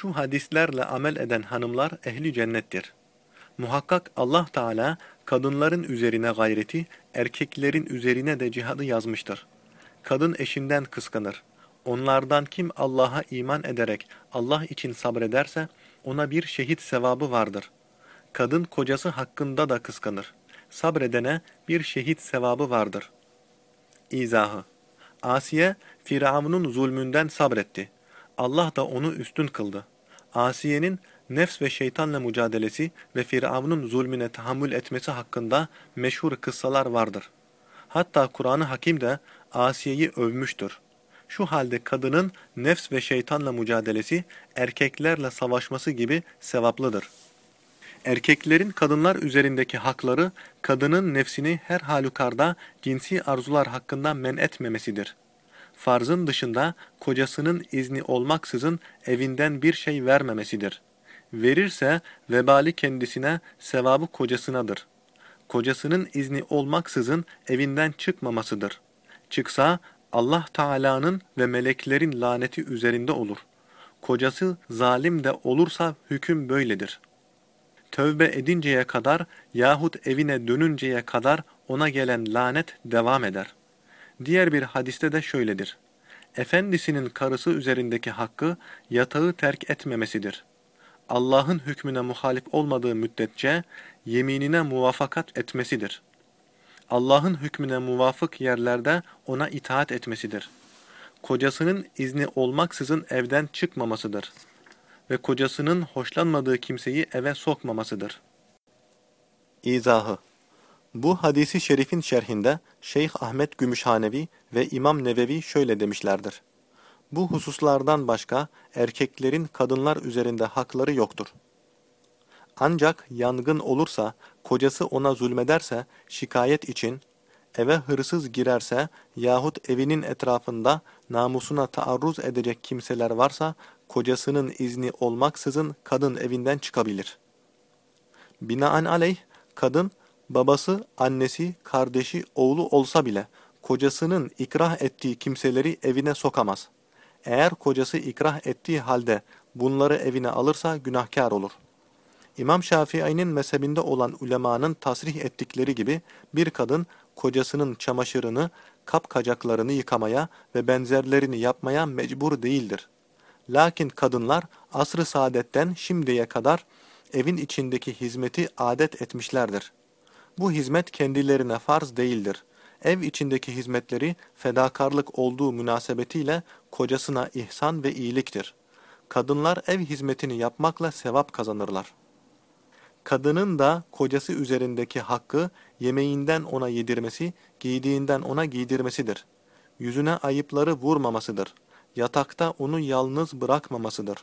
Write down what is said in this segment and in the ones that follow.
Şu hadislerle amel eden hanımlar ehli cennettir. Muhakkak Allah Teala kadınların üzerine gayreti, erkeklerin üzerine de cihadı yazmıştır. Kadın eşinden kıskanır. Onlardan kim Allah'a iman ederek Allah için sabrederse ona bir şehit sevabı vardır. Kadın kocası hakkında da kıskanır. Sabredene bir şehit sevabı vardır. İzahı Asiye, Firavun'un zulmünden sabretti. Allah da onu üstün kıldı. Asiye'nin nefs ve şeytanla mücadelesi ve Firavun'un zulmüne tahammül etmesi hakkında meşhur kıssalar vardır. Hatta Kur'an-ı Hakim de Asiye'yi övmüştür. Şu halde kadının nefs ve şeytanla mücadelesi, erkeklerle savaşması gibi sevaplıdır. Erkeklerin kadınlar üzerindeki hakları, kadının nefsini her halükarda cinsi arzular hakkında men etmemesidir. Farzın dışında kocasının izni olmaksızın evinden bir şey vermemesidir. Verirse vebali kendisine, sevabı kocasınadır. Kocasının izni olmaksızın evinden çıkmamasıdır. Çıksa Allah Teala'nın ve meleklerin laneti üzerinde olur. Kocası zalim de olursa hüküm böyledir. Tövbe edinceye kadar yahut evine dönünceye kadar ona gelen lanet devam eder. Diğer bir hadiste de şöyledir. Efendisinin karısı üzerindeki hakkı yatağı terk etmemesidir. Allah'ın hükmüne muhalif olmadığı müddetçe yeminine muvafakat etmesidir. Allah'ın hükmüne muvafık yerlerde ona itaat etmesidir. Kocasının izni olmaksızın evden çıkmamasıdır. Ve kocasının hoşlanmadığı kimseyi eve sokmamasıdır. İzahı Bu hadisi şerifin şerhinde Şeyh Ahmet Gümüşhanevi ve İmam Nevevi şöyle demişlerdir. Bu hususlardan başka erkeklerin kadınlar üzerinde hakları yoktur. Ancak yangın olursa, kocası ona zulmederse şikayet için, eve hırsız girerse yahut evinin etrafında namusuna taarruz edecek kimseler varsa kocasının izni olmaksızın kadın evinden çıkabilir. Binaenaleyh kadın babası, annesi, kardeşi, oğlu olsa bile kocasının ikrah ettiği kimseleri evine sokamaz. Eğer kocası ikrah ettiği halde bunları evine alırsa günahkar olur. İmam Şafii'nin mezhebinde olan ulemanın tasrih ettikleri gibi bir kadın kocasının çamaşırını, kapkacaklarını yıkamaya ve benzerlerini yapmaya mecbur değildir. Lakin kadınlar asr-ı saadetten şimdiye kadar evin içindeki hizmeti adet etmişlerdir. Bu hizmet kendilerine farz değildir. Ev içindeki hizmetleri fedakarlık olduğu münasebetiyle kocasına ihsan ve iyiliktir. Kadınlar ev hizmetini yapmakla sevap kazanırlar. Kadının da kocası üzerindeki hakkı yemeğinden ona yedirmesi, giydiğinden ona giydirmesidir. Yüzüne ayıpları vurmamasıdır. Yatakta onu yalnız bırakmamasıdır.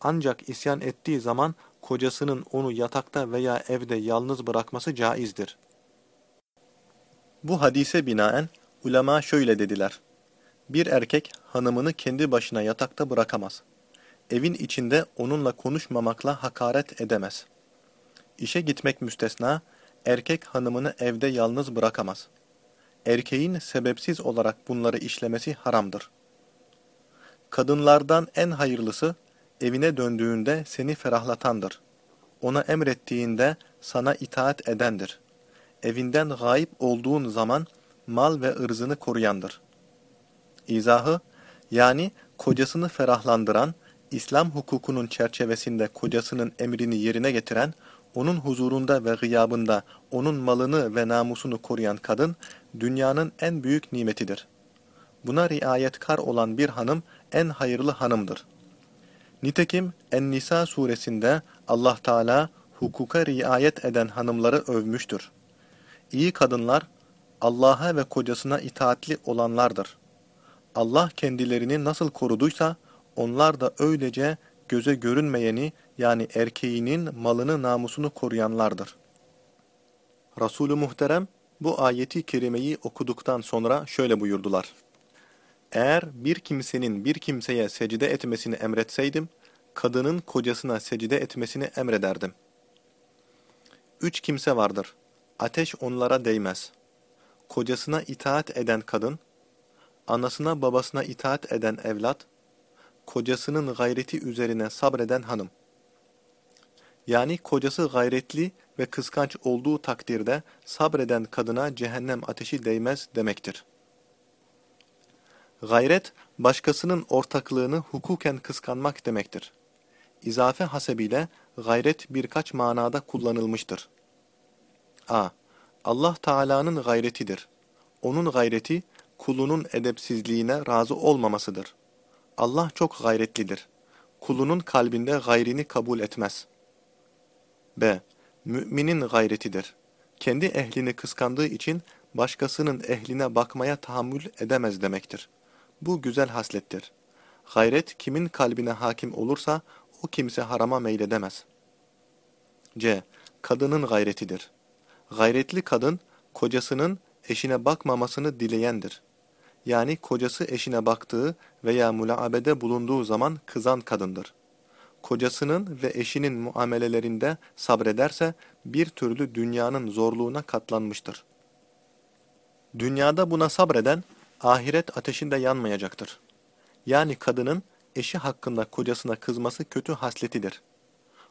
Ancak isyan ettiği zaman kocasının onu yatakta veya evde yalnız bırakması caizdir. Bu hadise binaen ulema şöyle dediler. Bir erkek hanımını kendi başına yatakta bırakamaz. Evin içinde onunla konuşmamakla hakaret edemez. İşe gitmek müstesna, erkek hanımını evde yalnız bırakamaz. Erkeğin sebepsiz olarak bunları işlemesi haramdır. Kadınlardan en hayırlısı, evine döndüğünde seni ferahlatandır. Ona emrettiğinde sana itaat edendir. Evinden gayip olduğun zaman mal ve ırzını koruyandır. İzahı, yani kocasını ferahlandıran, İslam hukukunun çerçevesinde kocasının emrini yerine getiren, onun huzurunda ve gıyabında onun malını ve namusunu koruyan kadın, dünyanın en büyük nimetidir. Buna riayetkar olan bir hanım, en hayırlı hanımdır. Nitekim En-Nisa suresinde Allah Teala hukuka riayet eden hanımları övmüştür. İyi kadınlar Allah'a ve kocasına itaatli olanlardır. Allah kendilerini nasıl koruduysa onlar da öylece göze görünmeyeni yani erkeğinin malını namusunu koruyanlardır. Resulü Muhterem bu ayeti kerimeyi okuduktan sonra şöyle buyurdular. Eğer bir kimsenin bir kimseye secde etmesini emretseydim, kadının kocasına secde etmesini emrederdim. Üç kimse vardır. Ateş onlara değmez. Kocasına itaat eden kadın, anasına babasına itaat eden evlat, kocasının gayreti üzerine sabreden hanım. Yani kocası gayretli ve kıskanç olduğu takdirde sabreden kadına cehennem ateşi değmez demektir. Gayret, başkasının ortaklığını hukuken kıskanmak demektir. İzafe hasebiyle gayret birkaç manada kullanılmıştır. a. Allah Teala'nın gayretidir. Onun gayreti, kulunun edepsizliğine razı olmamasıdır. Allah çok gayretlidir. Kulunun kalbinde gayrini kabul etmez. b. Müminin gayretidir. Kendi ehlini kıskandığı için başkasının ehline bakmaya tahammül edemez demektir. Bu güzel haslettir. Gayret kimin kalbine hakim olursa o kimse harama meyledemez. C. Kadının gayretidir. Gayretli kadın, kocasının eşine bakmamasını dileyendir. Yani kocası eşine baktığı veya mulaabede bulunduğu zaman kızan kadındır. Kocasının ve eşinin muamelelerinde sabrederse bir türlü dünyanın zorluğuna katlanmıştır. Dünyada buna sabreden, ahiret ateşinde yanmayacaktır. Yani kadının eşi hakkında kocasına kızması kötü hasletidir.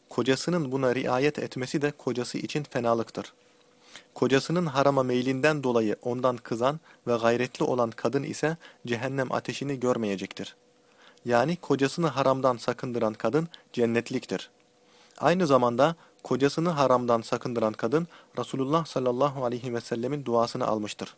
Kocasının buna riayet etmesi de kocası için fenalıktır. Kocasının harama meylinden dolayı ondan kızan ve gayretli olan kadın ise cehennem ateşini görmeyecektir. Yani kocasını haramdan sakındıran kadın cennetliktir. Aynı zamanda kocasını haramdan sakındıran kadın Resulullah sallallahu aleyhi ve sellemin duasını almıştır.